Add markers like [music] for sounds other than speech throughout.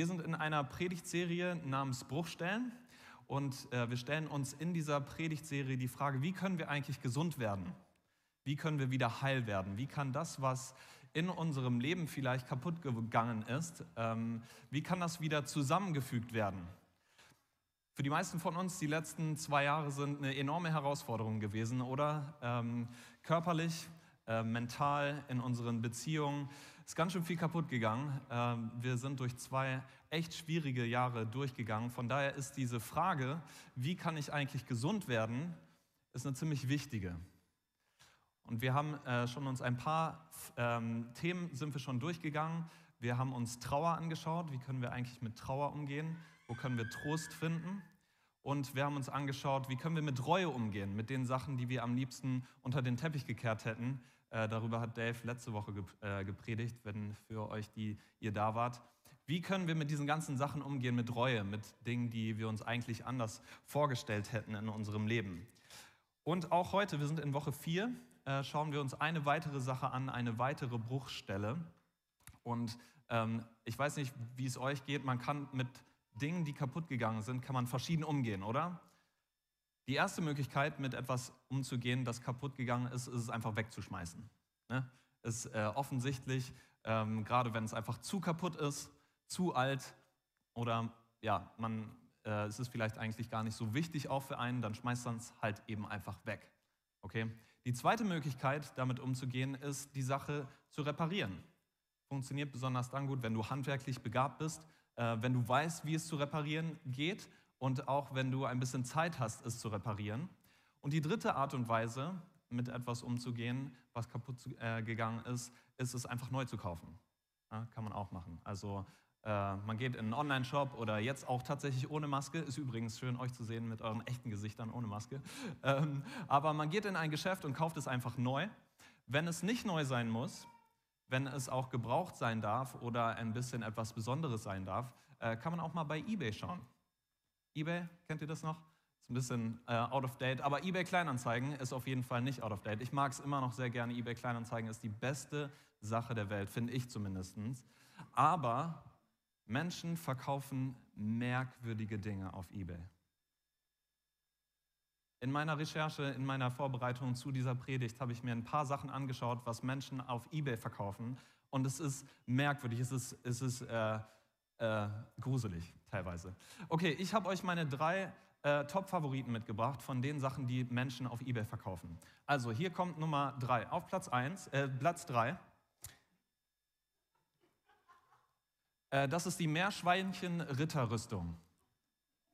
Wir sind in einer Predigtserie namens Bruchstellen und äh, wir stellen uns in dieser Predigtserie die Frage, wie können wir eigentlich gesund werden? Wie können wir wieder heil werden? Wie kann das, was in unserem Leben vielleicht kaputt gegangen ist, ähm, wie kann das wieder zusammengefügt werden? Für die meisten von uns, die letzten zwei Jahre sind eine enorme Herausforderung gewesen, oder? Ähm, körperlich, äh, mental, in unseren Beziehungen ist ganz schön viel kaputt gegangen. Ähm, wir sind durch zwei echt schwierige Jahre durchgegangen. Von daher ist diese Frage, wie kann ich eigentlich gesund werden, ist eine ziemlich wichtige. Und wir haben äh, schon uns ein paar ähm, Themen sind wir schon durchgegangen. Wir haben uns Trauer angeschaut. Wie können wir eigentlich mit Trauer umgehen? Wo können wir Trost finden? Und wir haben uns angeschaut, wie können wir mit Reue umgehen, mit den Sachen, die wir am liebsten unter den Teppich gekehrt hätten. Äh, darüber hat Dave letzte Woche äh, gepredigt, wenn für euch, die ihr da wart. Wie können wir mit diesen ganzen Sachen umgehen, mit Reue, mit Dingen, die wir uns eigentlich anders vorgestellt hätten in unserem Leben? Und auch heute, wir sind in Woche 4, äh, schauen wir uns eine weitere Sache an, eine weitere Bruchstelle. Und ähm, ich weiß nicht, wie es euch geht, man kann mit Dingen, die kaputt gegangen sind, kann man verschieden umgehen, oder? Die erste Möglichkeit, mit etwas umzugehen, das kaputt gegangen ist, ist es einfach wegzuschmeißen. Ne? Ist äh, offensichtlich, ähm, gerade wenn es einfach zu kaputt ist, zu alt oder ja, man, äh, es ist vielleicht eigentlich gar nicht so wichtig auch für einen, dann schmeißt man es halt eben einfach weg. Okay? Die zweite Möglichkeit, damit umzugehen, ist, die Sache zu reparieren. Funktioniert besonders dann gut, wenn du handwerklich begabt bist, äh, wenn du weißt, wie es zu reparieren geht und auch wenn du ein bisschen Zeit hast, es zu reparieren. Und die dritte Art und Weise, mit etwas umzugehen, was kaputt äh, gegangen ist, ist es einfach neu zu kaufen. Ja, kann man auch machen. Also äh, man geht in einen Online-Shop oder jetzt auch tatsächlich ohne Maske. Ist übrigens schön, euch zu sehen mit euren echten Gesichtern ohne Maske. [laughs] Ähm, aber man geht in ein Geschäft und kauft es einfach neu. Wenn es nicht neu sein muss, wenn es auch gebraucht sein darf oder ein bisschen etwas Besonderes sein darf, äh, kann man auch mal bei eBay schauen. eBay, kennt ihr das noch? Ist ein bisschen äh, out of date, aber eBay Kleinanzeigen ist auf jeden Fall nicht out of date. Ich mag es immer noch sehr gerne. eBay Kleinanzeigen ist die beste Sache der Welt, finde ich zumindest. Aber Menschen verkaufen merkwürdige Dinge auf eBay. In meiner Recherche, in meiner Vorbereitung zu dieser Predigt habe ich mir ein paar Sachen angeschaut, was Menschen auf eBay verkaufen. Und es ist merkwürdig, es ist, es ist äh, äh, gruselig teilweise. Okay, ich habe euch meine drei äh, Top-Favoriten mitgebracht von den Sachen, die Menschen auf eBay verkaufen. Also hier kommt Nummer drei. Auf Platz, eins, äh, Platz drei Äh, das ist die Meerschweinchen-Ritterrüstung.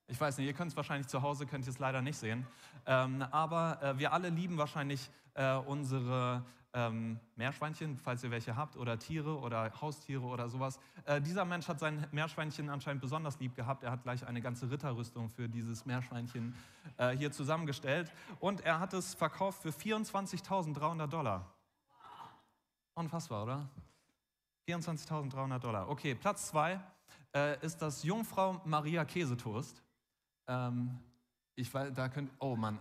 Ich weiß nicht, ihr könnt es wahrscheinlich zu Hause, könnt ihr es leider nicht sehen. Ähm, aber äh, wir alle lieben wahrscheinlich äh, unsere ähm, Meerschweinchen, falls ihr welche habt, oder Tiere oder Haustiere oder sowas. Äh, dieser Mensch hat sein Meerschweinchen anscheinend besonders lieb gehabt. Er hat gleich eine ganze Ritterrüstung für dieses Meerschweinchen äh, hier zusammengestellt. Und er hat es verkauft für 24.300 Dollar. Unfassbar, oder? 24.300 Dollar. Okay, Platz zwei äh, ist das Jungfrau Maria Käsetoast. Ähm, ich weiß, da könnt, oh Mann,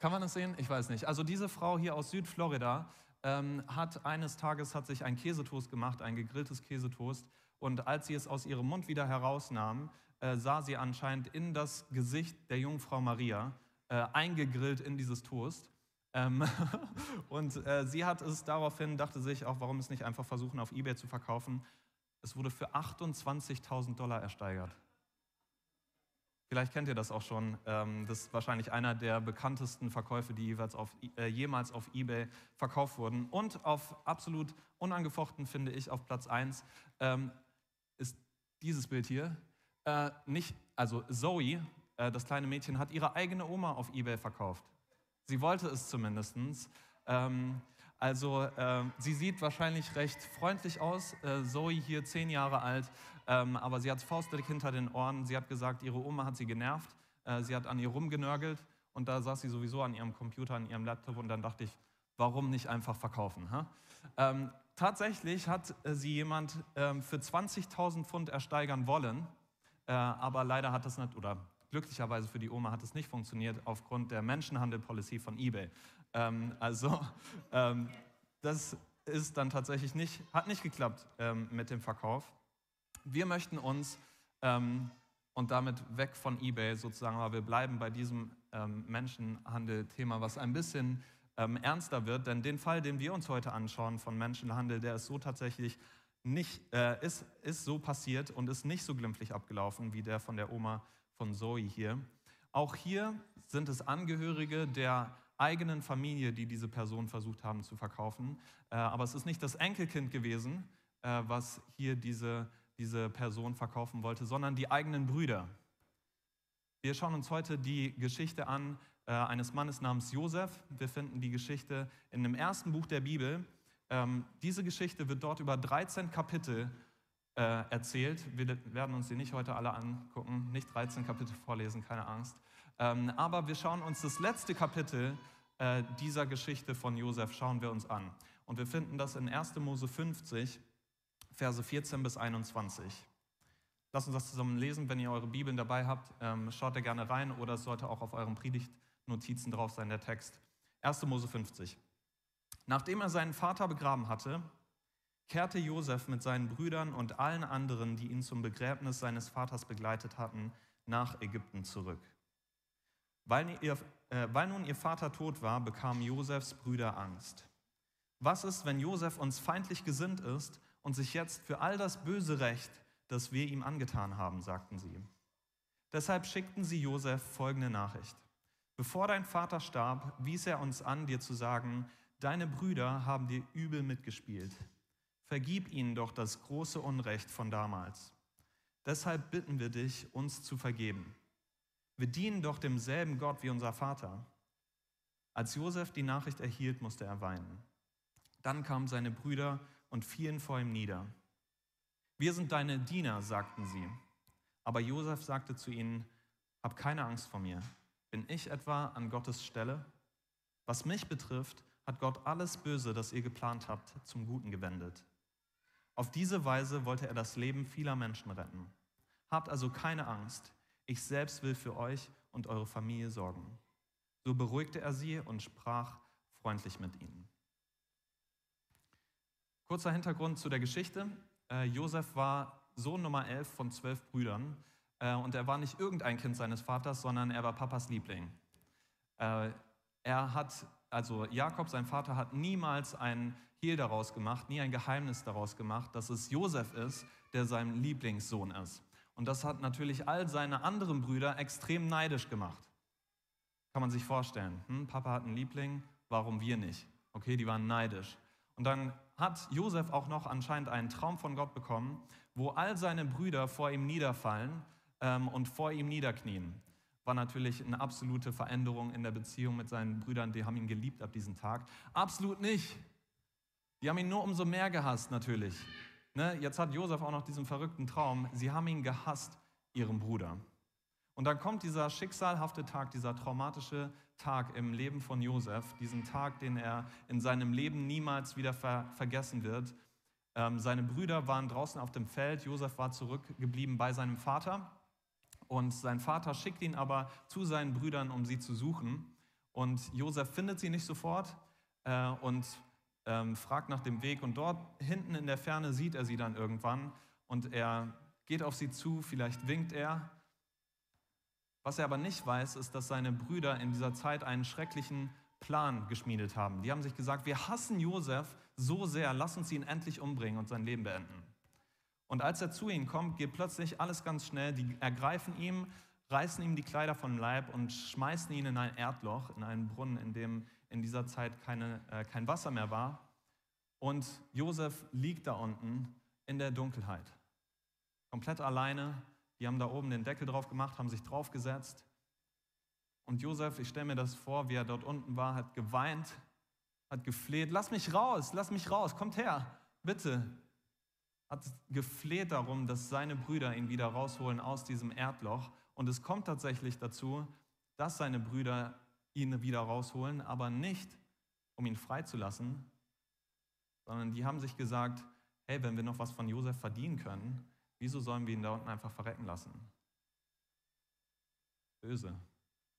kann man das sehen? Ich weiß nicht. Also diese Frau hier aus Südflorida ähm, hat eines Tages hat sich ein Käsetoast gemacht, ein gegrilltes Käsetoast. Und als sie es aus ihrem Mund wieder herausnahm, äh, sah sie anscheinend in das Gesicht der Jungfrau Maria äh, eingegrillt in dieses Toast. Ähm, [laughs] und äh, sie hat es daraufhin, dachte sich auch, warum es nicht einfach versuchen, auf Ebay zu verkaufen. Es wurde für 28.000 Dollar ersteigert. Vielleicht kennt ihr das auch schon. Ähm, das ist wahrscheinlich einer der bekanntesten Verkäufe, die jeweils auf, äh, jemals auf eBay verkauft wurden. Und auf absolut unangefochten, finde ich, auf Platz 1 ähm, ist dieses Bild hier. Äh, nicht, also Zoe, äh, das kleine Mädchen, hat ihre eigene Oma auf eBay verkauft. Sie wollte es zumindest. Ähm, also äh, sie sieht wahrscheinlich recht freundlich aus, äh, Zoe hier zehn Jahre alt, ähm, aber sie hat faustdick hinter den Ohren. Sie hat gesagt, ihre Oma hat sie genervt, äh, sie hat an ihr rumgenörgelt und da saß sie sowieso an ihrem Computer, an ihrem Laptop und dann dachte ich, warum nicht einfach verkaufen? Ähm, tatsächlich hat äh, sie jemand ähm, für 20.000 Pfund ersteigern wollen, äh, aber leider hat das nicht, oder Glücklicherweise für die Oma hat es nicht funktioniert aufgrund der Menschenhandel-Policy von eBay. Ähm, also ähm, das ist dann tatsächlich nicht, hat nicht geklappt ähm, mit dem Verkauf. Wir möchten uns ähm, und damit weg von eBay sozusagen, aber wir bleiben bei diesem ähm, Menschenhandel-Thema, was ein bisschen ähm, ernster wird, denn den Fall, den wir uns heute anschauen von Menschenhandel, der ist so tatsächlich nicht, äh, ist, ist so passiert und ist nicht so glimpflich abgelaufen wie der von der Oma von Zoe hier. Auch hier sind es Angehörige der eigenen Familie, die diese Person versucht haben zu verkaufen. Äh, aber es ist nicht das Enkelkind gewesen, äh, was hier diese, diese Person verkaufen wollte, sondern die eigenen Brüder. Wir schauen uns heute die Geschichte an äh, eines Mannes namens Josef. Wir finden die Geschichte in dem ersten Buch der Bibel. Ähm, diese Geschichte wird dort über 13 Kapitel erzählt. Wir werden uns sie nicht heute alle angucken, nicht 13 Kapitel vorlesen, keine Angst. Ähm, aber wir schauen uns das letzte Kapitel äh, dieser Geschichte von Josef, schauen wir uns an. Und wir finden das in 1. Mose 50, Verse 14 bis 21. Lasst uns das zusammen lesen. Wenn ihr eure Bibeln dabei habt, ähm, schaut da gerne rein oder es sollte auch auf euren Predigtnotizen drauf sein, der Text. 1. Mose 50. Nachdem er seinen Vater begraben hatte, kehrte Josef mit seinen Brüdern und allen anderen, die ihn zum Begräbnis seines Vaters begleitet hatten, nach Ägypten zurück. Weil, ihr, äh, weil nun ihr Vater tot war, bekamen Josefs Brüder Angst. Was ist, wenn Josef uns feindlich gesinnt ist und sich jetzt für all das böse Recht, das wir ihm angetan haben, sagten sie. Deshalb schickten sie Josef folgende Nachricht. Bevor dein Vater starb, wies er uns an, dir zu sagen, deine Brüder haben dir übel mitgespielt. Vergib ihnen doch das große Unrecht von damals. Deshalb bitten wir dich, uns zu vergeben. Wir dienen doch demselben Gott wie unser Vater. Als Josef die Nachricht erhielt, musste er weinen. Dann kamen seine Brüder und fielen vor ihm nieder. Wir sind deine Diener, sagten sie. Aber Josef sagte zu ihnen, Hab keine Angst vor mir. Bin ich etwa an Gottes Stelle? Was mich betrifft, hat Gott alles Böse, das ihr geplant habt, zum Guten gewendet. Auf diese Weise wollte er das Leben vieler Menschen retten. Habt also keine Angst. Ich selbst will für euch und eure Familie sorgen. So beruhigte er sie und sprach freundlich mit ihnen. Kurzer Hintergrund zu der Geschichte. Äh, Josef war Sohn Nummer 11 von zwölf Brüdern äh, und er war nicht irgendein Kind seines Vaters, sondern er war Papas Liebling. Äh, er hat, also Jakob, sein Vater, hat niemals ein Hehl daraus gemacht, nie ein Geheimnis daraus gemacht, dass es Josef ist, der sein Lieblingssohn ist. Und das hat natürlich all seine anderen Brüder extrem neidisch gemacht. Kann man sich vorstellen. Hm, Papa hat einen Liebling, warum wir nicht? Okay, die waren neidisch. Und dann hat Josef auch noch anscheinend einen Traum von Gott bekommen, wo all seine Brüder vor ihm niederfallen ähm, und vor ihm niederknien. War natürlich eine absolute Veränderung in der Beziehung mit seinen Brüdern, die haben ihn geliebt ab diesem Tag. Absolut nicht. Die haben ihn nur umso mehr gehasst natürlich. Ne, jetzt hat Josef auch noch diesen verrückten Traum. Sie haben ihn gehasst, ihren Bruder. Und dann kommt dieser schicksalhafte Tag, dieser traumatische Tag im Leben von Josef, diesen Tag, den er in seinem Leben niemals wieder ver vergessen wird. Ähm, seine Brüder waren draußen auf dem Feld, Josef war zurückgeblieben bei seinem Vater. Und sein Vater schickt ihn aber zu seinen Brüdern, um sie zu suchen. Und Josef findet sie nicht sofort äh, und ähm, fragt nach dem Weg und dort hinten in der Ferne sieht er sie dann irgendwann und er geht auf sie zu, vielleicht winkt er. Was er aber nicht weiß, ist, dass seine Brüder in dieser Zeit einen schrecklichen Plan geschmiedet haben. Die haben sich gesagt, wir hassen Josef so sehr, lass uns ihn endlich umbringen und sein Leben beenden. Und als er zu ihnen kommt, geht plötzlich alles ganz schnell. Die ergreifen ihn, reißen ihm die Kleider vom Leib und schmeißen ihn in ein Erdloch, in einen Brunnen, in dem in dieser Zeit keine, äh, kein Wasser mehr war. Und Josef liegt da unten in der Dunkelheit. Komplett alleine. Die haben da oben den Deckel drauf gemacht, haben sich draufgesetzt. Und Josef, ich stelle mir das vor, wie er dort unten war, hat geweint, hat gefleht, lass mich raus, lass mich raus, kommt her, bitte. Hat gefleht darum, dass seine Brüder ihn wieder rausholen aus diesem Erdloch. Und es kommt tatsächlich dazu, dass seine Brüder ihn wieder rausholen, aber nicht, um ihn freizulassen, sondern die haben sich gesagt, hey, wenn wir noch was von Josef verdienen können, wieso sollen wir ihn da unten einfach verrecken lassen? Böse.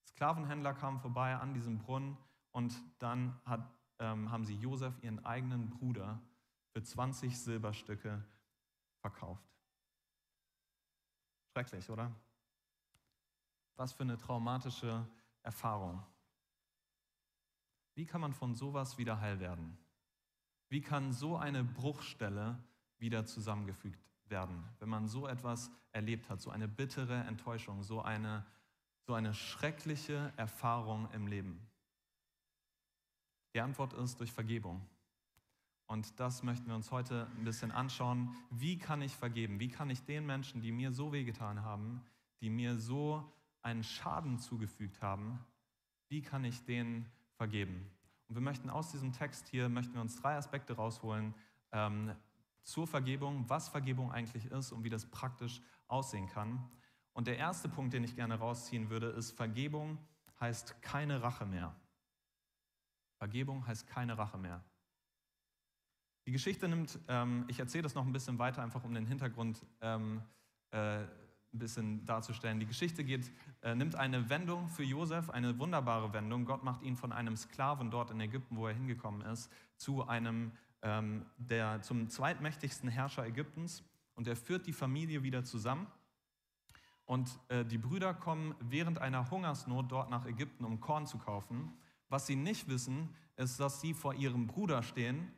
Sklavenhändler kamen vorbei an diesem Brunnen und dann hat, ähm, haben sie Josef, ihren eigenen Bruder, für 20 Silberstücke verkauft. Schrecklich, oder? Was für eine traumatische Erfahrung. Wie kann man von sowas wieder heil werden? Wie kann so eine Bruchstelle wieder zusammengefügt werden, wenn man so etwas erlebt hat, so eine bittere Enttäuschung, so eine, so eine schreckliche Erfahrung im Leben? Die Antwort ist durch Vergebung. Und das möchten wir uns heute ein bisschen anschauen. Wie kann ich vergeben? Wie kann ich den Menschen, die mir so wehgetan haben, die mir so einen Schaden zugefügt haben, wie kann ich denen vergeben? Und wir möchten aus diesem Text hier, möchten wir uns drei Aspekte rausholen ähm, zur Vergebung, was Vergebung eigentlich ist und wie das praktisch aussehen kann. Und der erste Punkt, den ich gerne rausziehen würde, ist, Vergebung heißt keine Rache mehr. Vergebung heißt keine Rache mehr. Die Geschichte nimmt, ähm, ich erzähle das noch ein bisschen weiter, einfach um den Hintergrund ähm, äh, ein bisschen darzustellen. Die Geschichte geht, äh, nimmt eine Wendung für Josef, eine wunderbare Wendung. Gott macht ihn von einem Sklaven dort in Ägypten, wo er hingekommen ist, zu einem, ähm, der, zum zweitmächtigsten Herrscher Ägyptens. Und er führt die Familie wieder zusammen. Und äh, die Brüder kommen während einer Hungersnot dort nach Ägypten, um Korn zu kaufen. Was sie nicht wissen, ist, dass sie vor ihrem Bruder stehen,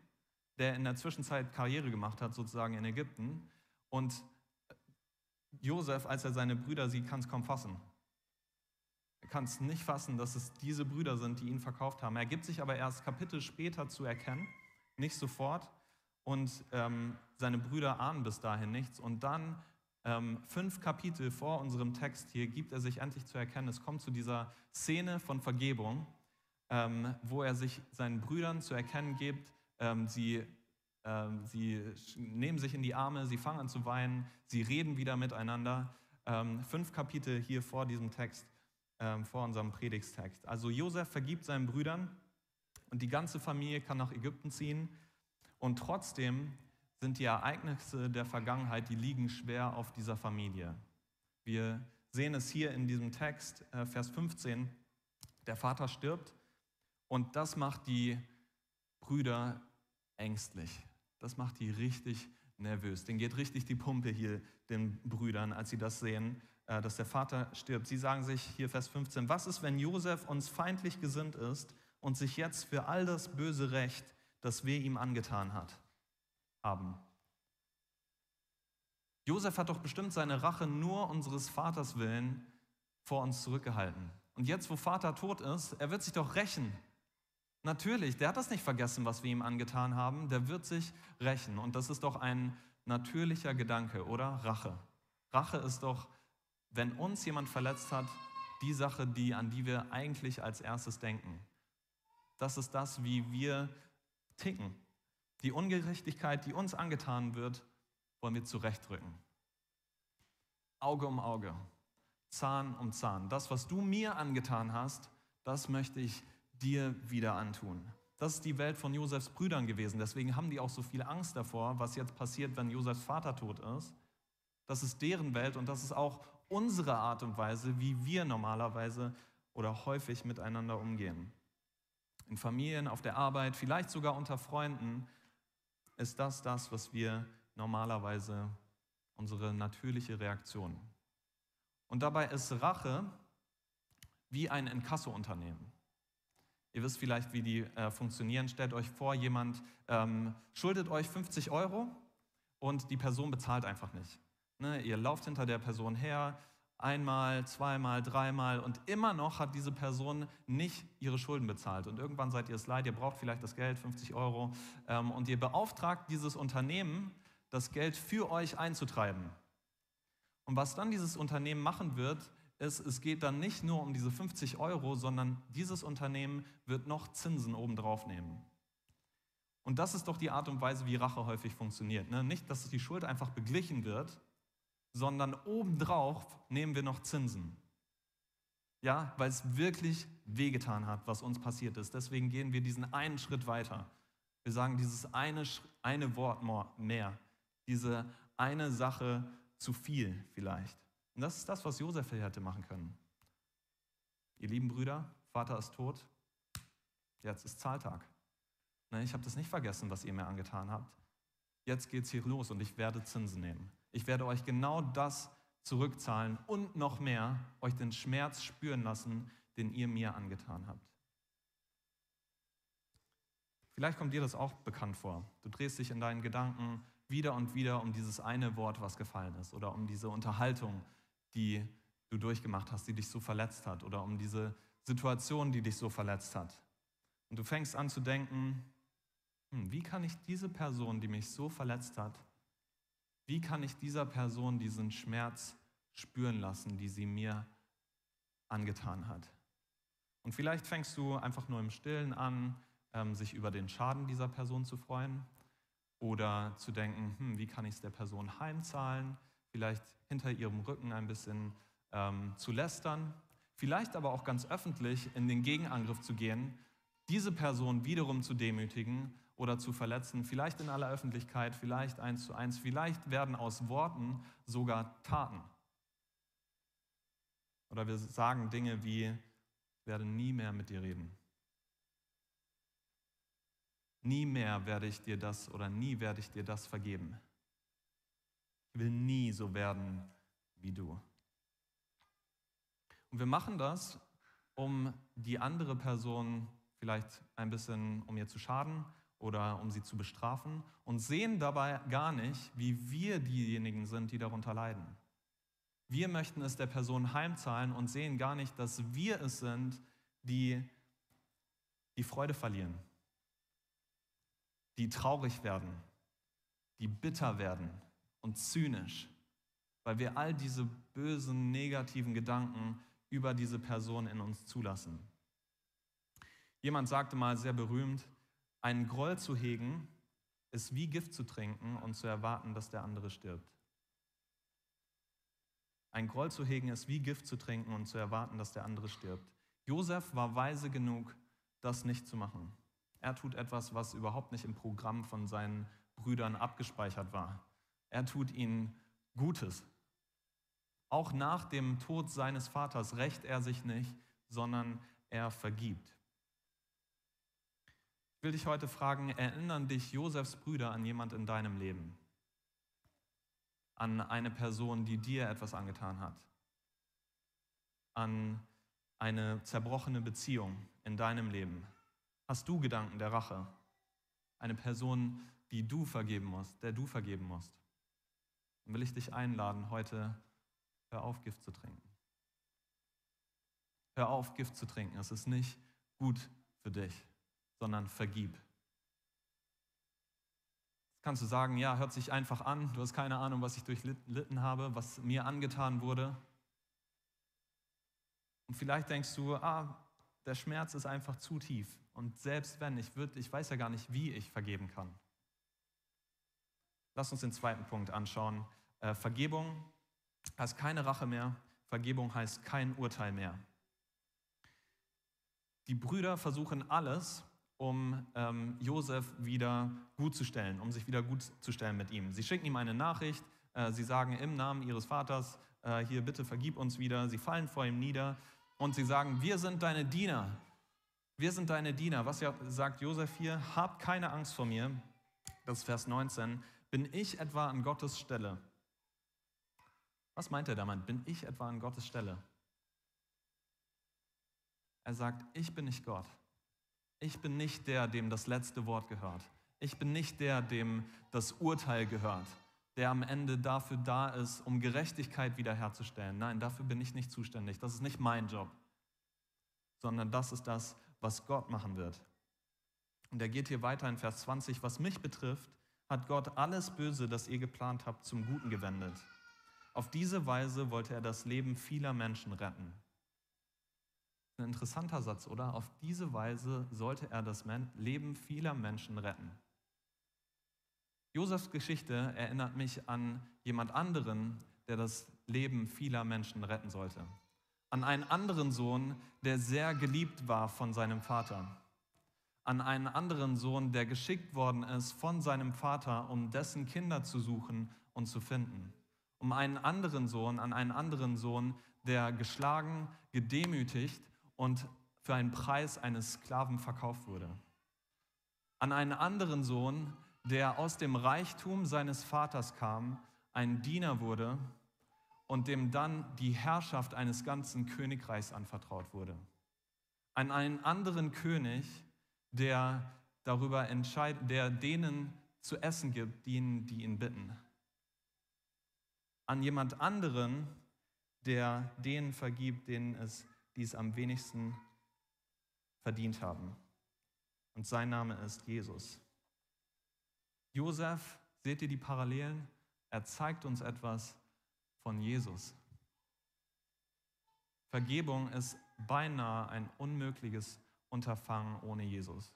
der in der Zwischenzeit Karriere gemacht hat, sozusagen in Ägypten. Und Josef, als er seine Brüder sieht, kann es kaum fassen. Er kann es nicht fassen, dass es diese Brüder sind, die ihn verkauft haben. Er gibt sich aber erst Kapitel später zu erkennen, nicht sofort. Und ähm, seine Brüder ahnen bis dahin nichts. Und dann, ähm, fünf Kapitel vor unserem Text hier, gibt er sich endlich zu erkennen. Es kommt zu dieser Szene von Vergebung ähm, wo er sich seinen Brüdern zu erkennen gibt. Ähm, sie, ähm, sie nehmen sich in die Arme, sie fangen an zu weinen, sie reden wieder miteinander. Ähm, fünf Kapitel hier vor diesem Text, vor unserem Predigstext. Also Josef vergibt seinen Brüdern und die ganze Familie kann nach Ägypten ziehen. Und trotzdem sind die Ereignisse der Vergangenheit, die liegen schwer auf dieser Familie. Wir sehen es hier in diesem Text, äh, Vers 15. Der Vater stirbt und das macht die Brüder ängstlich. Das macht die richtig nervös. Den geht richtig die Pumpe hier, den Brüdern, als sie das sehen, äh, dass der Vater stirbt. Sie sagen sich hier Vers 15, was ist, wenn Josef uns feindlich gesinnt ist und sich jetzt für all das böse Recht, das wir ihm angetan hat, haben? Josef hat doch bestimmt seine Rache nur unseres Vaters willen vor uns zurückgehalten. Und jetzt, wo Vater tot ist, er wird sich doch rächen Natürlich, der hat das nicht vergessen, was wir ihm angetan haben. Der wird sich rächen. Und das ist doch ein natürlicher Gedanke, oder? Rache. Rache ist doch, wenn uns jemand verletzt hat, die Sache, die, an die wir eigentlich als erstes denken. Das ist das, wie wir ticken. Die Ungerechtigkeit, die uns angetan wird, wollen wir zurechtrücken. Auge um Auge, Zahn um Zahn. Das, was du mir angetan hast, das möchte ich dir wieder antun. Das ist die Welt von Josefs Brüdern gewesen. Deswegen haben die auch so viel Angst davor, was jetzt passiert, wenn Josefs Vater tot ist. Das ist deren Welt und das ist auch unsere Art und Weise, wie wir normalerweise oder häufig miteinander umgehen. In Familien, auf der Arbeit, vielleicht sogar unter Freunden ist das das, was wir normalerweise unsere natürliche Reaktion. Und dabei ist Rache wie ein Inkasso-Unternehmen. Ihr wisst vielleicht, wie die äh, funktionieren. Stellt euch vor, jemand ähm, schuldet euch 50 Euro und die Person bezahlt einfach nicht. Ne? Ihr lauft hinter der Person her, einmal, zweimal, dreimal und immer noch hat diese Person nicht ihre Schulden bezahlt. Und irgendwann seid ihr es leid, ihr braucht vielleicht das Geld, 50 Euro, ähm, und ihr beauftragt dieses Unternehmen, das Geld für euch einzutreiben. Und was dann dieses Unternehmen machen wird, ist, es geht dann nicht nur um diese 50 Euro, sondern dieses Unternehmen wird noch Zinsen obendrauf nehmen. Und das ist doch die Art und Weise, wie Rache häufig funktioniert. Ne? Nicht, dass die Schuld einfach beglichen wird, sondern obendrauf nehmen wir noch Zinsen. Ja, weil es wirklich wehgetan hat, was uns passiert ist. Deswegen gehen wir diesen einen Schritt weiter. Wir sagen dieses eine, eine Wort mehr, diese eine Sache zu viel vielleicht. Und das ist das, was Josef hätte machen können. Ihr lieben Brüder, Vater ist tot, jetzt ist Zahltag. Ne, ich habe das nicht vergessen, was ihr mir angetan habt. Jetzt geht es hier los und ich werde Zinsen nehmen. Ich werde euch genau das zurückzahlen und noch mehr euch den Schmerz spüren lassen, den ihr mir angetan habt. Vielleicht kommt dir das auch bekannt vor. Du drehst dich in deinen Gedanken wieder und wieder um dieses eine Wort, was gefallen ist, oder um diese Unterhaltung, die du durchgemacht hast, die dich so verletzt hat, oder um diese Situation, die dich so verletzt hat. Und du fängst an zu denken, hm, wie kann ich diese Person, die mich so verletzt hat, wie kann ich dieser Person diesen Schmerz spüren lassen, die sie mir angetan hat? Und vielleicht fängst du einfach nur im Stillen an, ähm, sich über den Schaden dieser Person zu freuen oder zu denken, hm, wie kann ich es der Person heimzahlen, vielleicht hinter ihrem Rücken ein bisschen ähm, zu lästern, vielleicht aber auch ganz öffentlich in den Gegenangriff zu gehen, diese Person wiederum zu demütigen oder zu verletzen, vielleicht in aller Öffentlichkeit, vielleicht eins zu eins, vielleicht werden aus Worten sogar Taten. Oder wir sagen Dinge wie, ich werde nie mehr mit dir reden. Nie mehr werde ich dir das oder nie werde ich dir das vergeben. Ich will nie so werden wie du. Und wir machen das, um die andere Person vielleicht ein bisschen, um ihr zu schaden oder um sie zu bestrafen und sehen dabei gar nicht, wie wir diejenigen sind, die darunter leiden. Wir möchten es der Person heimzahlen und sehen gar nicht, dass wir es sind, die die Freude verlieren, die traurig werden, die bitter werden und zynisch, weil wir all diese bösen, negativen Gedanken über diese Person in uns zulassen. Jemand sagte mal sehr berühmt, einen Groll zu hegen ist wie Gift zu trinken und zu erwarten, dass der andere stirbt. Ein Groll zu hegen ist wie Gift zu trinken und zu erwarten, dass der andere stirbt. Josef war weise genug, das nicht zu machen. Er tut etwas, was überhaupt nicht im Programm von seinen Brüdern abgespeichert war. Er tut ihnen Gutes. Auch nach dem Tod seines Vaters rächt er sich nicht, sondern er vergibt. Ich will dich heute fragen, erinnern dich Josefs Brüder an jemand in deinem Leben? An eine Person, die dir etwas angetan hat? An eine zerbrochene Beziehung in deinem Leben? Hast du Gedanken der Rache? Eine Person, die du vergeben musst, der du vergeben musst? Dann will ich dich einladen, heute hör auf, Gift zu trinken. Hör auf, Gift zu trinken. Es ist nicht gut für dich sondern vergib. Jetzt kannst du sagen, ja, hört sich einfach an, du hast keine Ahnung, was ich durchlitten habe, was mir angetan wurde. Und vielleicht denkst du, ah, der Schmerz ist einfach zu tief. Und selbst wenn, ich, würd, ich weiß ja gar nicht, wie ich vergeben kann. Lass uns den zweiten Punkt anschauen. Äh, Vergebung heißt keine Rache mehr. Vergebung heißt kein Urteil mehr. Die Brüder versuchen alles, um ähm, Josef wieder gut zu stellen, um sich wieder gut zu stellen mit ihm. Sie schicken ihm eine Nachricht, äh, sie sagen im Namen ihres Vaters, äh, hier bitte vergib uns wieder. Sie fallen vor ihm nieder und sie sagen, wir sind deine Diener. Wir sind deine Diener. Was sagt Josef hier? Hab keine Angst vor mir. Das ist Vers 19. Bin ich etwa an Gottes Stelle? Was meint er damit? Bin ich etwa an Gottes Stelle? Er sagt, ich bin nicht Gott. Ich bin nicht der, dem das letzte Wort gehört. Ich bin nicht der, dem das Urteil gehört, der am Ende dafür da ist, um Gerechtigkeit wiederherzustellen. Nein, dafür bin ich nicht zuständig. Das ist nicht mein Job, sondern das ist das, was Gott machen wird. Und er geht hier weiter in Vers 20. Was mich betrifft, hat Gott alles Böse, das ihr geplant habt, zum Guten gewendet. Auf diese Weise wollte er das Leben vieler Menschen retten. Ein interessanter Satz, oder? Auf diese Weise sollte er das Leben vieler Menschen retten. Josefs Geschichte erinnert mich an jemand anderen, der das Leben vieler Menschen retten sollte. An einen anderen Sohn, der sehr geliebt war von seinem Vater. An einen anderen Sohn, der geschickt worden ist von seinem Vater, um dessen Kinder zu suchen und zu finden. Um einen anderen Sohn, an einen anderen Sohn, der geschlagen, gedemütigt und für einen Preis eines Sklaven verkauft wurde. An einen anderen Sohn, der aus dem Reichtum seines Vaters kam, ein Diener wurde und dem dann die Herrschaft eines ganzen Königreichs anvertraut wurde. An einen anderen König, der darüber entscheidet, der denen zu essen gibt, die die ihn bitten. An jemand anderen, der denen vergibt, denen es, die es am wenigsten verdient haben. Und sein Name ist Jesus. Josef, seht ihr die Parallelen? Er zeigt uns etwas von Jesus. Vergebung ist beinahe ein unmögliches Unterfangen ohne Jesus.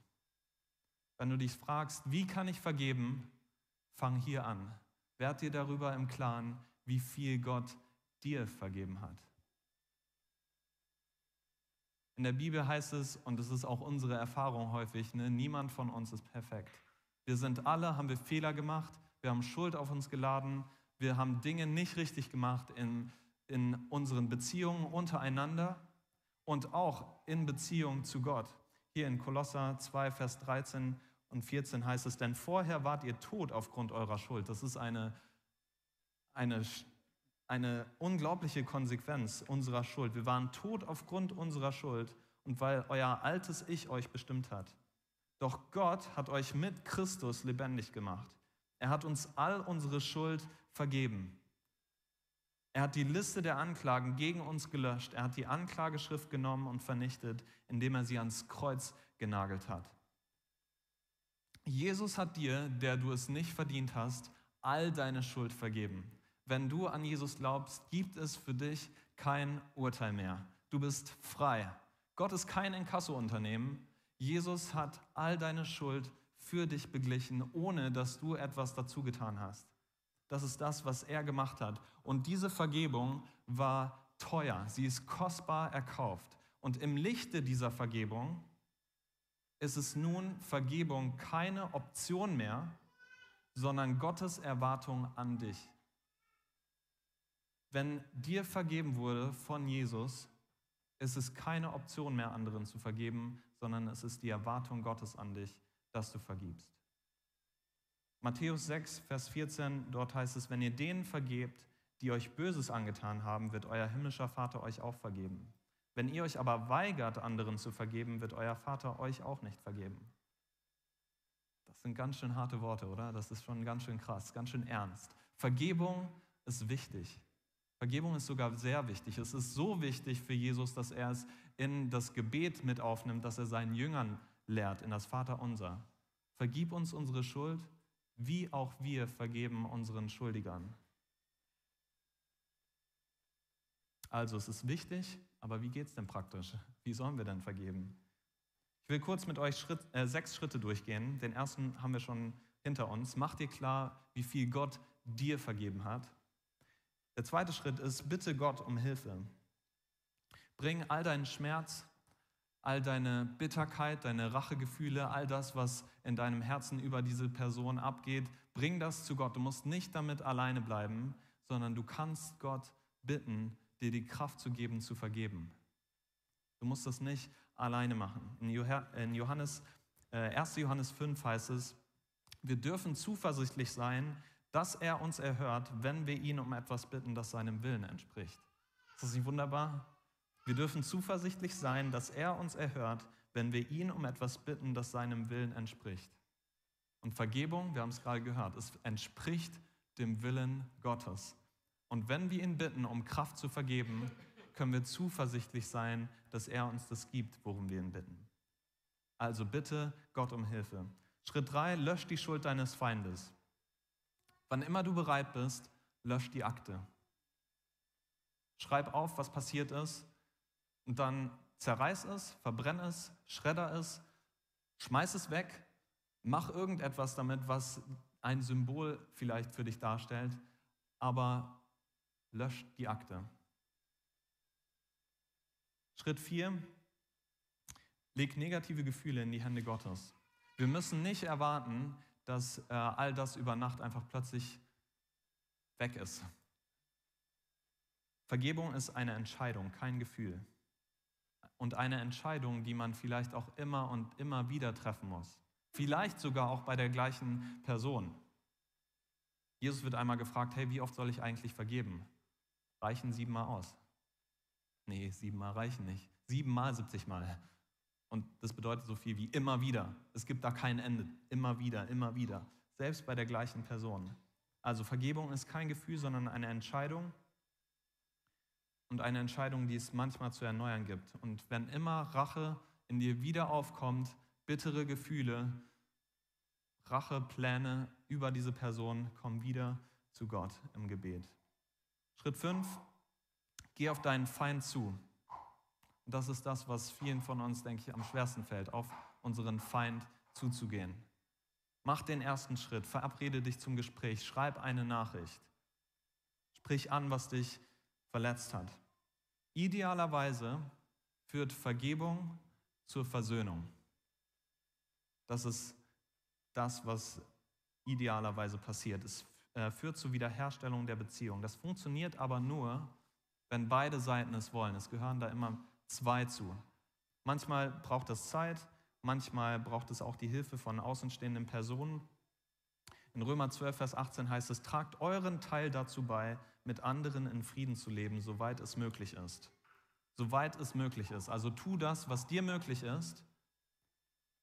Wenn du dich fragst, wie kann ich vergeben, fang hier an. Werd dir darüber im Klaren, wie viel Gott dir vergeben hat. In der Bibel heißt es, und es ist auch unsere Erfahrung häufig, ne, niemand von uns ist perfekt. Wir sind alle, haben wir Fehler gemacht, wir haben Schuld auf uns geladen, wir haben Dinge nicht richtig gemacht in, in unseren Beziehungen untereinander und auch in Beziehung zu Gott. Hier in Kolosser 2, Vers 13 und 14 heißt es, denn vorher wart ihr tot aufgrund eurer Schuld. Das ist eine, eine eine unglaubliche Konsequenz unserer Schuld. Wir waren tot aufgrund unserer Schuld und weil euer altes Ich euch bestimmt hat. Doch Gott hat euch mit Christus lebendig gemacht. Er hat uns all unsere Schuld vergeben. Er hat die Liste der Anklagen gegen uns gelöscht. Er hat die Anklageschrift genommen und vernichtet, indem er sie ans Kreuz genagelt hat. Jesus hat dir, der du es nicht verdient hast, all deine Schuld vergeben wenn du an Jesus glaubst, gibt es für dich kein Urteil mehr. Du bist frei. Gott ist kein Inkasso-Unternehmen. Jesus hat all deine Schuld für dich beglichen, ohne dass du etwas dazu getan hast. Das ist das, was er gemacht hat. Und diese Vergebung war teuer. Sie ist kostbar erkauft. Und im Lichte dieser Vergebung ist es nun Vergebung keine Option mehr, sondern Gottes Erwartung an dich. Wenn dir vergeben wurde von Jesus, ist es keine Option mehr, anderen zu vergeben, sondern es ist die Erwartung Gottes an dich, dass du vergibst. Matthäus 6, Vers 14, dort heißt es, wenn ihr denen vergebt, die euch Böses angetan haben, wird euer himmlischer Vater euch auch vergeben. Wenn ihr euch aber weigert, anderen zu vergeben, wird euer Vater euch auch nicht vergeben. Das sind ganz schön harte Worte, oder? Das ist schon ganz schön krass, ganz schön ernst. Vergebung ist wichtig. Vergebung ist sogar sehr wichtig. Es ist so wichtig für Jesus, dass er es in das Gebet mit aufnimmt, dass er seinen Jüngern lehrt, in das Vaterunser. Vergib uns unsere Schuld, wie auch wir vergeben unseren Schuldigern. Also es ist wichtig, aber wie geht es denn praktisch? Wie sollen wir denn vergeben? Ich will kurz mit euch Schritt, äh, sechs Schritte durchgehen. Den ersten haben wir schon hinter uns. Mach dir klar, wie viel Gott dir vergeben hat. Der zweite Schritt ist, bitte Gott um Hilfe. Bring all deinen Schmerz, all deine Bitterkeit, deine Rachegefühle, all das, was in deinem Herzen über diese Person abgeht, bring das zu Gott. Du musst nicht damit alleine bleiben, sondern du kannst Gott bitten, dir die Kraft zu geben, zu vergeben. Du musst das nicht alleine machen. In Johannes, 1. Äh, Johannes 5 heißt es, wir dürfen zuversichtlich sein, dass er uns erhört, wenn wir ihn um etwas bitten, das seinem Willen entspricht. Ist das nicht wunderbar? Wir dürfen zuversichtlich sein, dass er uns erhört, wenn wir ihn um etwas bitten, das seinem Willen entspricht. Und Vergebung, wir haben es gerade gehört, es entspricht dem Willen Gottes. Und wenn wir ihn bitten, um Kraft zu vergeben, können wir zuversichtlich sein, dass er uns das gibt, worum wir ihn bitten. Also bitte Gott um Hilfe. Schritt 3, lösch die Schuld deines Feindes. Wann immer du bereit bist, lösch die Akte. Schreib auf, was passiert ist und dann zerreiß es, verbrenn es, schredder es, schmeiß es weg, mach irgendetwas damit, was ein Symbol vielleicht für dich darstellt, aber lösch die Akte. Schritt 4. Leg negative Gefühle in die Hände Gottes. Wir müssen nicht erwarten, dass äh, all das über Nacht einfach plötzlich weg ist. Vergebung ist eine Entscheidung, kein Gefühl. Und eine Entscheidung, die man vielleicht auch immer und immer wieder treffen muss. Vielleicht sogar auch bei der gleichen Person. Jesus wird einmal gefragt, hey, wie oft soll ich eigentlich vergeben? reichen siebenmal aus. Nee, siebenmal reichen nicht. Siebenmal, 70 Mal. Und das bedeutet so viel wie immer wieder. Es gibt da kein Ende. Immer wieder, immer wieder. Selbst bei der gleichen Person. Also Vergebung ist kein Gefühl, sondern eine Entscheidung. Und eine Entscheidung, die es manchmal zu erneuern gibt. Und wenn immer Rache in dir wieder aufkommt, bittere Gefühle, Rachepläne über diese Person, kommen wieder zu Gott im Gebet. Schritt 5, geh auf deinen Feind zu. Und das ist das, was vielen von uns, denke ich, am schwersten fällt, auf unseren Feind zuzugehen. Mach den ersten Schritt, verabrede dich zum Gespräch, schreib eine Nachricht. Sprich an, was dich verletzt hat. Idealerweise führt Vergebung zur Versöhnung. Das ist das, was idealerweise passiert. Es äh, führt zur Wiederherstellung der Beziehung. Das funktioniert aber nur, wenn beide Seiten es wollen. Es gehören da immer zwei zu. Manchmal braucht es Zeit, manchmal braucht es auch die Hilfe von außenstehenden Personen. In Römer 12, Vers 18 heißt es, tragt euren Teil dazu bei, mit anderen in Frieden zu leben, soweit es möglich ist. Soweit es möglich ist. Also tu das, was dir möglich ist.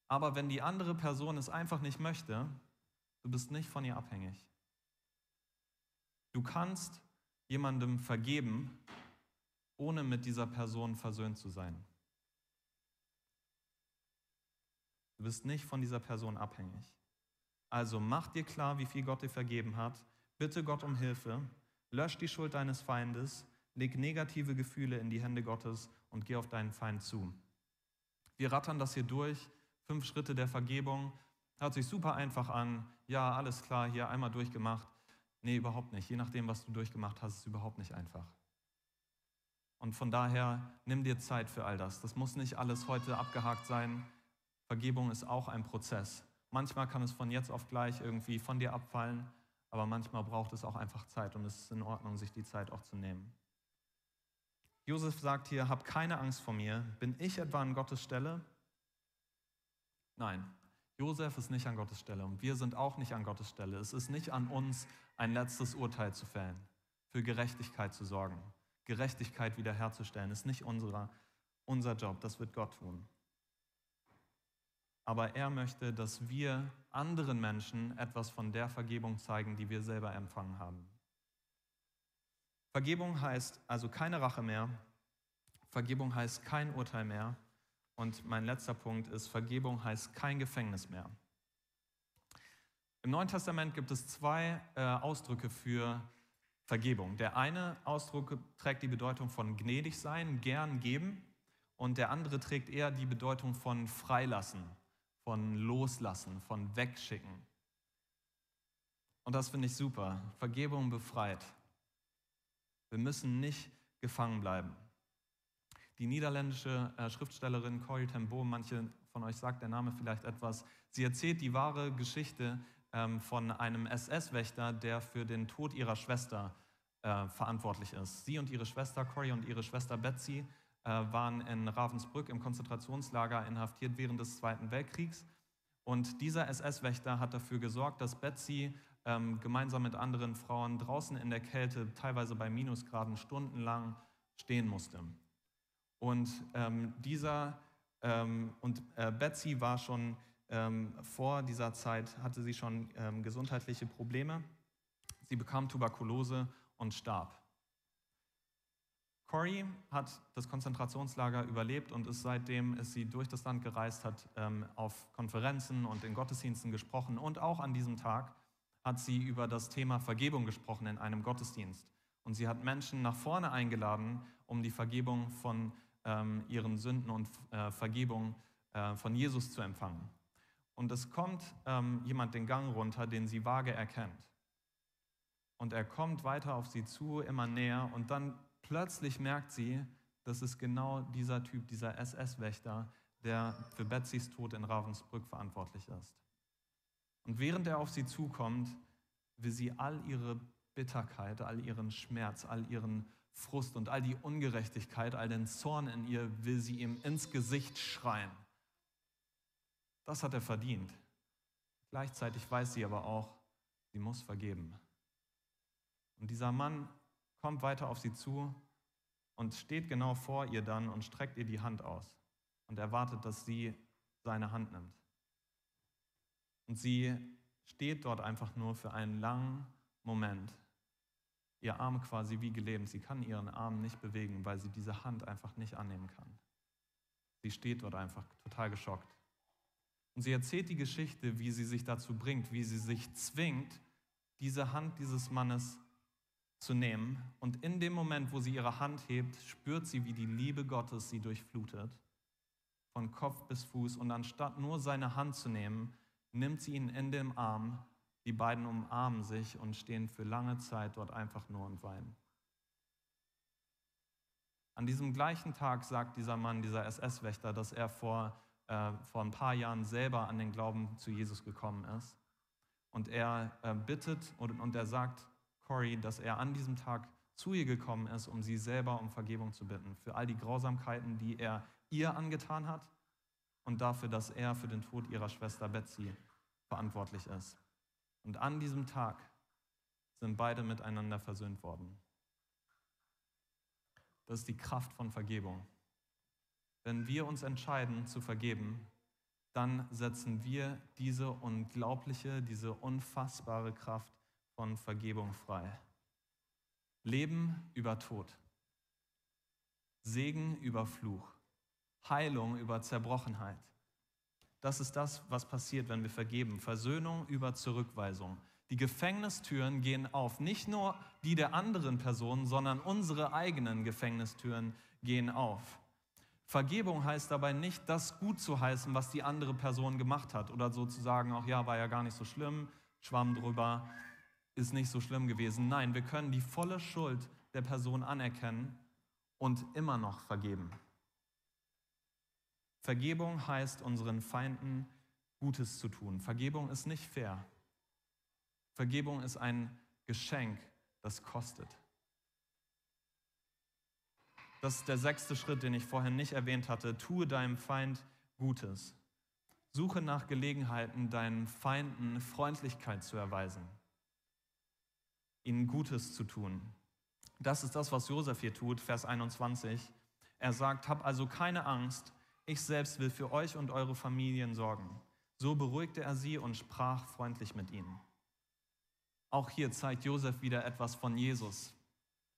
Aber wenn die andere Person es einfach nicht möchte, du bist nicht von ihr abhängig. Du kannst jemandem vergeben, ohne mit dieser Person versöhnt zu sein. Du bist nicht von dieser Person abhängig. Also mach dir klar, wie viel Gott dir vergeben hat. Bitte Gott um Hilfe. Lösch die Schuld deines Feindes. Leg negative Gefühle in die Hände Gottes und geh auf deinen Feind zu. Wir rattern das hier durch. Fünf Schritte der Vergebung. Hört sich super einfach an. Ja, alles klar, hier einmal durchgemacht. Nee, überhaupt nicht. Je nachdem, was du durchgemacht hast, ist es überhaupt nicht einfach. Und von daher nimm dir Zeit für all das. Das muss nicht alles heute abgehakt sein. Vergebung ist auch ein Prozess. Manchmal kann es von jetzt auf gleich irgendwie von dir abfallen, aber manchmal braucht es auch einfach Zeit und es ist in Ordnung, sich die Zeit auch zu nehmen. Josef sagt hier, hab keine Angst vor mir. Bin ich etwa an Gottes Stelle? Nein, Josef ist nicht an Gottes Stelle und wir sind auch nicht an Gottes Stelle. Es ist nicht an uns, ein letztes Urteil zu fällen, für Gerechtigkeit zu sorgen. Gerechtigkeit wiederherzustellen. Ist nicht unserer, unser Job, das wird Gott tun. Aber er möchte, dass wir anderen Menschen etwas von der Vergebung zeigen, die wir selber empfangen haben. Vergebung heißt also keine Rache mehr. Vergebung heißt kein Urteil mehr. Und mein letzter Punkt ist, Vergebung heißt kein Gefängnis mehr. Im Neuen Testament gibt es zwei äh, Ausdrücke für Vergebung. Der eine Ausdruck trägt die Bedeutung von gnädig sein, gern geben, und der andere trägt eher die Bedeutung von freilassen, von loslassen, von wegschicken. Und das finde ich super. Vergebung befreit. Wir müssen nicht gefangen bleiben. Die niederländische äh, Schriftstellerin Corrie ten Boom, manche von euch sagt der Name vielleicht etwas, sie erzählt die wahre Geschichte von einem SS-Wächter, der für den Tod ihrer Schwester äh, verantwortlich ist. Sie und ihre Schwester Corrie und ihre Schwester Betsy äh, waren in Ravensbrück im Konzentrationslager inhaftiert während des Zweiten Weltkriegs. Und dieser SS-Wächter hat dafür gesorgt, dass Betsy ähm, gemeinsam mit anderen Frauen draußen in der Kälte, teilweise bei Minusgraden, stundenlang stehen musste. Und ähm, dieser ähm, und äh, Betsy war schon ähm, vor dieser Zeit hatte sie schon ähm, gesundheitliche Probleme. Sie bekam Tuberkulose und starb. Corey hat das Konzentrationslager überlebt und ist seitdem ist sie durch das Land gereist, hat ähm, auf Konferenzen und in Gottesdiensten gesprochen und auch an diesem Tag hat sie über das Thema Vergebung gesprochen in einem Gottesdienst. Und sie hat Menschen nach vorne eingeladen, um die Vergebung von ähm, ihren Sünden und äh, Vergebung äh, von Jesus zu empfangen. Und es kommt ähm, jemand den Gang runter, den sie vage erkennt. Und er kommt weiter auf sie zu, immer näher. Und dann plötzlich merkt sie, das ist genau dieser Typ, dieser SS-Wächter, der für Betsys Tod in Ravensbrück verantwortlich ist. Und während er auf sie zukommt, will sie all ihre Bitterkeit, all ihren Schmerz, all ihren Frust und all die Ungerechtigkeit, all den Zorn in ihr, will sie ihm ins Gesicht schreien. Das hat er verdient. Gleichzeitig weiß sie aber auch, sie muss vergeben. Und dieser Mann kommt weiter auf sie zu und steht genau vor ihr dann und streckt ihr die Hand aus und erwartet, dass sie seine Hand nimmt. Und sie steht dort einfach nur für einen langen Moment. Ihr Arm quasi wie gelähmt. Sie kann ihren Arm nicht bewegen, weil sie diese Hand einfach nicht annehmen kann. Sie steht dort einfach total geschockt. Und sie erzählt die Geschichte, wie sie sich dazu bringt, wie sie sich zwingt, diese Hand dieses Mannes zu nehmen. Und in dem Moment, wo sie ihre Hand hebt, spürt sie, wie die Liebe Gottes sie durchflutet, von Kopf bis Fuß. Und anstatt nur seine Hand zu nehmen, nimmt sie ihn in den Arm. Die beiden umarmen sich und stehen für lange Zeit dort einfach nur und weinen. An diesem gleichen Tag sagt dieser Mann, dieser SS-Wächter, dass er vor, äh, vor ein paar Jahren selber an den Glauben zu Jesus gekommen ist. Und er äh, bittet und, und er sagt Corey, dass er an diesem Tag zu ihr gekommen ist, um sie selber um Vergebung zu bitten. Für all die Grausamkeiten, die er ihr angetan hat und dafür, dass er für den Tod ihrer Schwester Betsy verantwortlich ist. Und an diesem Tag sind beide miteinander versöhnt worden. Das ist die Kraft von Vergebung. Wenn wir uns entscheiden zu vergeben, dann setzen wir diese unglaubliche, diese unfassbare Kraft von Vergebung frei. Leben über Tod. Segen über Fluch. Heilung über Zerbrochenheit. Das ist das, was passiert, wenn wir vergeben. Versöhnung über Zurückweisung. Die Gefängnistüren gehen auf. Nicht nur die der anderen Person, sondern unsere eigenen Gefängnistüren gehen auf. Vergebung heißt dabei nicht, das gut zu heißen, was die andere Person gemacht hat. Oder sozusagen auch, ja, war ja gar nicht so schlimm, schwamm drüber, ist nicht so schlimm gewesen. Nein, wir können die volle Schuld der Person anerkennen und immer noch vergeben. Vergebung heißt, unseren Feinden Gutes zu tun. Vergebung ist nicht fair. Vergebung ist ein Geschenk, das kostet. Das ist der sechste Schritt, den ich vorhin nicht erwähnt hatte. Tue deinem Feind Gutes. Suche nach Gelegenheiten, deinen Feinden Freundlichkeit zu erweisen, ihnen Gutes zu tun. Das ist das, was Josef hier tut, Vers 21. Er sagt, hab also keine Angst, ich selbst will für euch und eure Familien sorgen. So beruhigte er sie und sprach freundlich mit ihnen. Auch hier zeigt Josef wieder etwas von Jesus.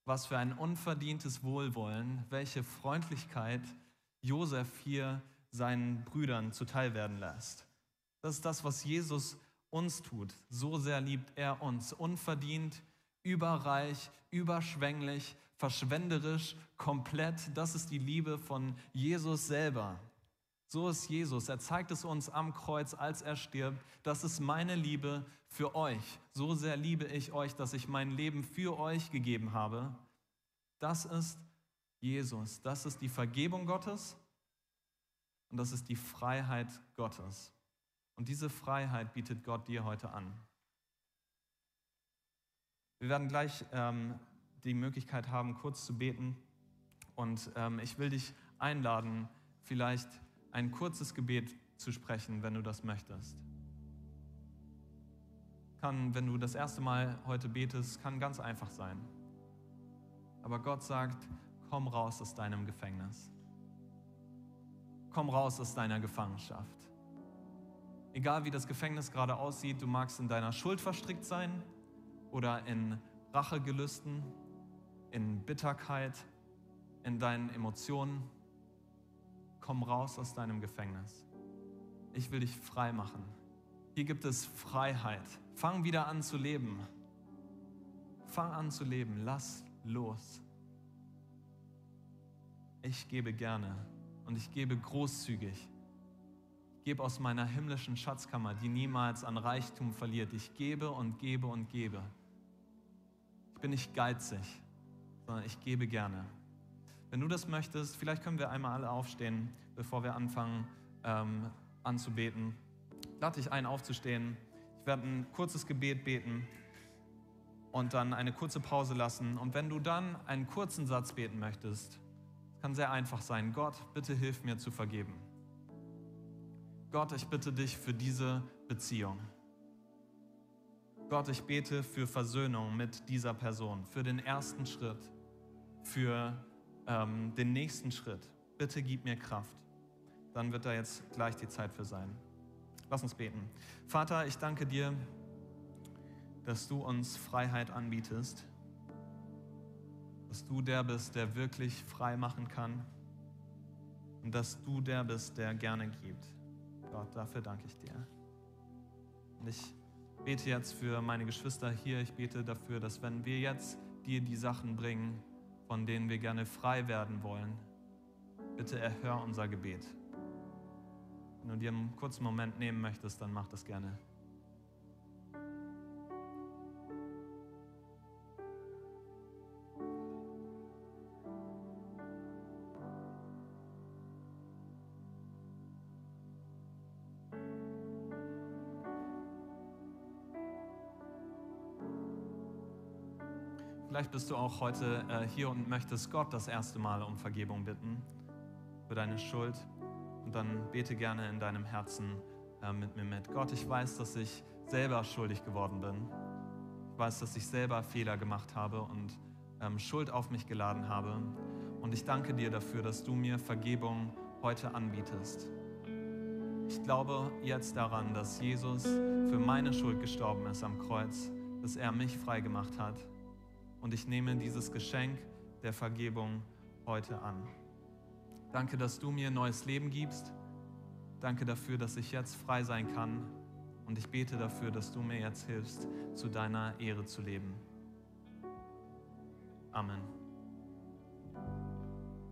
Was für ein unverdientes Wohlwollen, welche Freundlichkeit Josef hier seinen Brüdern zuteil werden lässt. Das ist das, was Jesus uns tut. So sehr liebt er uns. Unverdient, überreich, überschwänglich, verschwenderisch, komplett. Das ist die Liebe von Jesus selber. So ist Jesus. Er zeigt es uns am Kreuz, als er stirbt. Das ist meine Liebe für euch. So sehr liebe ich euch, dass ich mein Leben für euch gegeben habe. Das ist Jesus. Das ist die Vergebung Gottes und das ist die Freiheit Gottes. Und diese Freiheit bietet Gott dir heute an. Wir werden gleich ähm, die Möglichkeit haben, kurz zu beten. Und ähm, ich will dich einladen, vielleicht ein kurzes Gebet zu sprechen, wenn du das möchtest. Kann, wenn du das erste Mal heute betest, kann ganz einfach sein. Aber Gott sagt, komm raus aus deinem Gefängnis. Komm raus aus deiner Gefangenschaft. Egal wie das Gefängnis gerade aussieht, du magst in deiner Schuld verstrickt sein oder in Rachegelüsten in Bitterkeit, in deinen Emotionen. Komm raus aus deinem Gefängnis. Ich will dich frei machen. Hier gibt es Freiheit. Fang wieder an zu leben. Fang an zu leben. Lass los. Ich gebe gerne und ich gebe großzügig. Ich gebe aus meiner himmlischen Schatzkammer, die niemals an Reichtum verliert. Ich gebe und gebe und gebe. Ich bin nicht geizig sondern ich gebe gerne. Wenn du das möchtest, vielleicht können wir einmal alle aufstehen, bevor wir anfangen ähm, anzubeten. Lade dich ein, aufzustehen. Ich werde ein kurzes Gebet beten und dann eine kurze Pause lassen. Und wenn du dann einen kurzen Satz beten möchtest, kann sehr einfach sein. Gott, bitte hilf mir zu vergeben. Gott, ich bitte dich für diese Beziehung. Gott, ich bete für Versöhnung mit dieser Person, für den ersten Schritt, für ähm, den nächsten Schritt. Bitte gib mir Kraft. Dann wird da jetzt gleich die Zeit für sein. Lass uns beten. Vater, ich danke dir, dass du uns Freiheit anbietest, dass du der bist, der wirklich frei machen kann und dass du der bist, der gerne gibt. Gott, dafür danke ich dir. Und ich bete jetzt für meine Geschwister hier. Ich bete dafür, dass wenn wir jetzt dir die Sachen bringen, von denen wir gerne frei werden wollen, bitte erhör unser Gebet. Wenn du dir einen kurzen Moment nehmen möchtest, dann mach das gerne. Vielleicht bist du auch heute äh, hier und möchtest Gott das erste Mal um Vergebung bitten für deine Schuld. Und dann bete gerne in deinem Herzen äh, mit mir mit. Gott, ich weiß, dass ich selber schuldig geworden bin. Ich weiß, dass ich selber Fehler gemacht habe und ähm, Schuld auf mich geladen habe. Und ich danke dir dafür, dass du mir Vergebung heute anbietest. Ich glaube jetzt daran, dass Jesus für meine Schuld gestorben ist am Kreuz, dass er mich frei gemacht hat und ich nehme dieses Geschenk der Vergebung heute an. Danke, dass du mir neues Leben gibst. Danke dafür, dass ich jetzt frei sein kann. Und ich bete dafür, dass du mir jetzt hilfst, zu deiner Ehre zu leben. Amen.